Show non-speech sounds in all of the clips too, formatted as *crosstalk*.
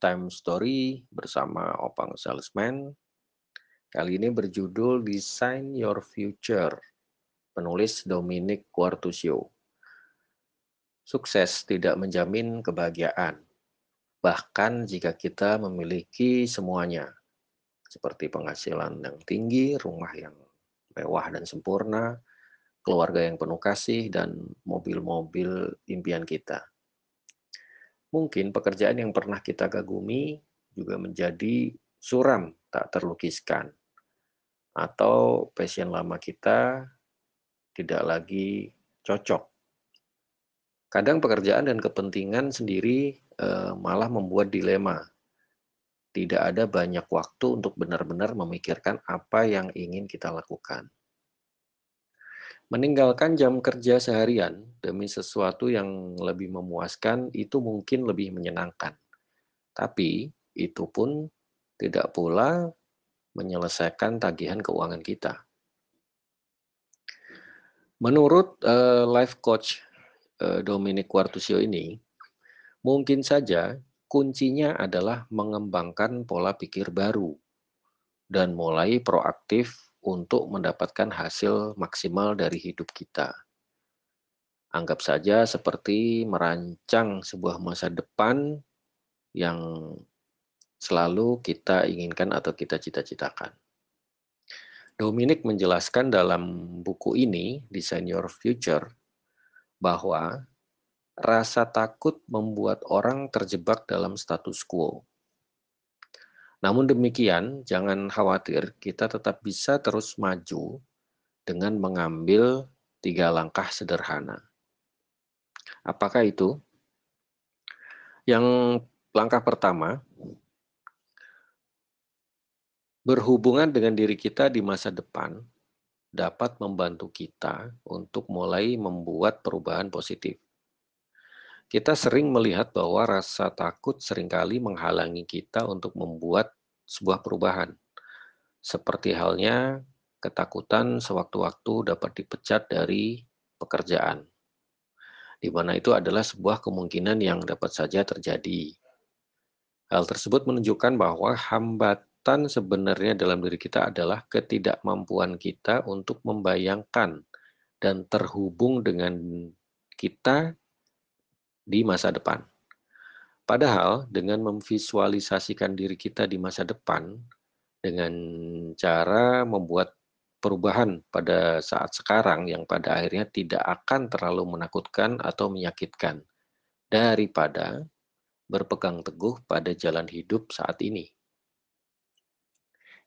Bedtime Story bersama Opang Salesman. Kali ini berjudul Design Your Future, penulis Dominic Quartusio. Sukses tidak menjamin kebahagiaan, bahkan jika kita memiliki semuanya, seperti penghasilan yang tinggi, rumah yang mewah dan sempurna, keluarga yang penuh kasih, dan mobil-mobil impian kita. Mungkin pekerjaan yang pernah kita kagumi juga menjadi suram tak terlukiskan. Atau passion lama kita tidak lagi cocok. Kadang pekerjaan dan kepentingan sendiri eh, malah membuat dilema. Tidak ada banyak waktu untuk benar-benar memikirkan apa yang ingin kita lakukan. Meninggalkan jam kerja seharian demi sesuatu yang lebih memuaskan itu mungkin lebih menyenangkan. Tapi itu pun tidak pula menyelesaikan tagihan keuangan kita. Menurut uh, life coach uh, Dominic Quartusio ini, mungkin saja kuncinya adalah mengembangkan pola pikir baru dan mulai proaktif untuk mendapatkan hasil maksimal dari hidup kita. Anggap saja seperti merancang sebuah masa depan yang selalu kita inginkan atau kita cita-citakan. Dominic menjelaskan dalam buku ini, Design Your Future, bahwa rasa takut membuat orang terjebak dalam status quo. Namun demikian, jangan khawatir, kita tetap bisa terus maju dengan mengambil tiga langkah sederhana. Apakah itu? Yang langkah pertama, berhubungan dengan diri kita di masa depan dapat membantu kita untuk mulai membuat perubahan positif. Kita sering melihat bahwa rasa takut sering kali menghalangi kita untuk membuat sebuah perubahan. Seperti halnya ketakutan sewaktu-waktu dapat dipecat dari pekerjaan. Di mana itu adalah sebuah kemungkinan yang dapat saja terjadi. Hal tersebut menunjukkan bahwa hambatan sebenarnya dalam diri kita adalah ketidakmampuan kita untuk membayangkan dan terhubung dengan kita di masa depan. Padahal dengan memvisualisasikan diri kita di masa depan dengan cara membuat perubahan pada saat sekarang yang pada akhirnya tidak akan terlalu menakutkan atau menyakitkan daripada berpegang teguh pada jalan hidup saat ini.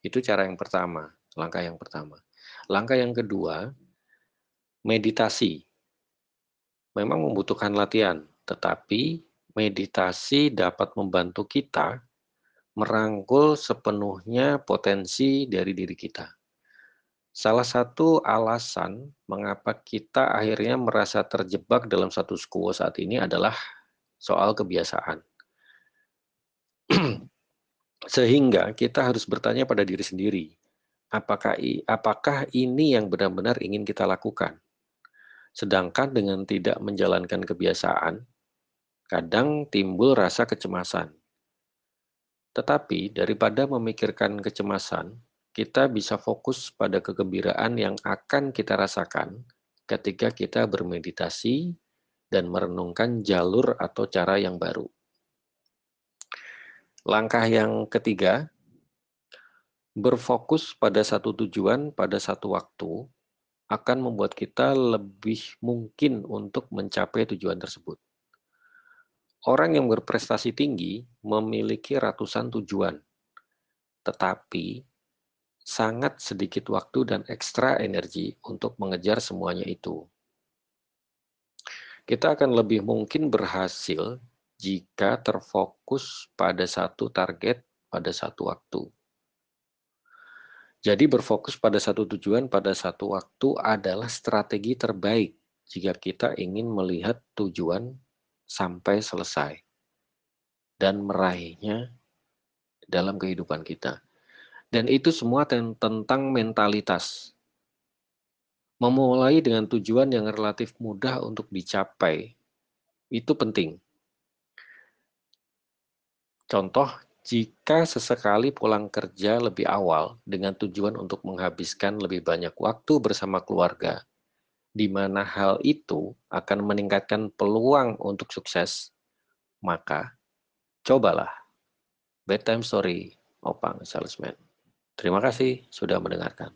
Itu cara yang pertama, langkah yang pertama. Langkah yang kedua, meditasi. Memang membutuhkan latihan, tetapi meditasi dapat membantu kita merangkul sepenuhnya potensi dari diri kita. Salah satu alasan mengapa kita akhirnya merasa terjebak dalam satu quo saat ini adalah soal kebiasaan. *clears throat* Sehingga kita harus bertanya pada diri sendiri, apakah apakah ini yang benar-benar ingin kita lakukan? Sedangkan dengan tidak menjalankan kebiasaan, kadang timbul rasa kecemasan. Tetapi daripada memikirkan kecemasan, kita bisa fokus pada kegembiraan yang akan kita rasakan ketika kita bermeditasi dan merenungkan jalur atau cara yang baru. Langkah yang ketiga, berfokus pada satu tujuan pada satu waktu akan membuat kita lebih mungkin untuk mencapai tujuan tersebut. Orang yang berprestasi tinggi memiliki ratusan tujuan, tetapi sangat sedikit waktu dan ekstra energi untuk mengejar semuanya itu. Kita akan lebih mungkin berhasil jika terfokus pada satu target pada satu waktu. Jadi berfokus pada satu tujuan pada satu waktu adalah strategi terbaik jika kita ingin melihat tujuan sampai selesai dan meraihnya dalam kehidupan kita. Dan itu semua tentang mentalitas. Memulai dengan tujuan yang relatif mudah untuk dicapai, itu penting. Contoh, jika sesekali pulang kerja lebih awal dengan tujuan untuk menghabiskan lebih banyak waktu bersama keluarga, di mana hal itu akan meningkatkan peluang untuk sukses, maka cobalah. Bedtime Story, Opang Salesman. Terima kasih sudah mendengarkan.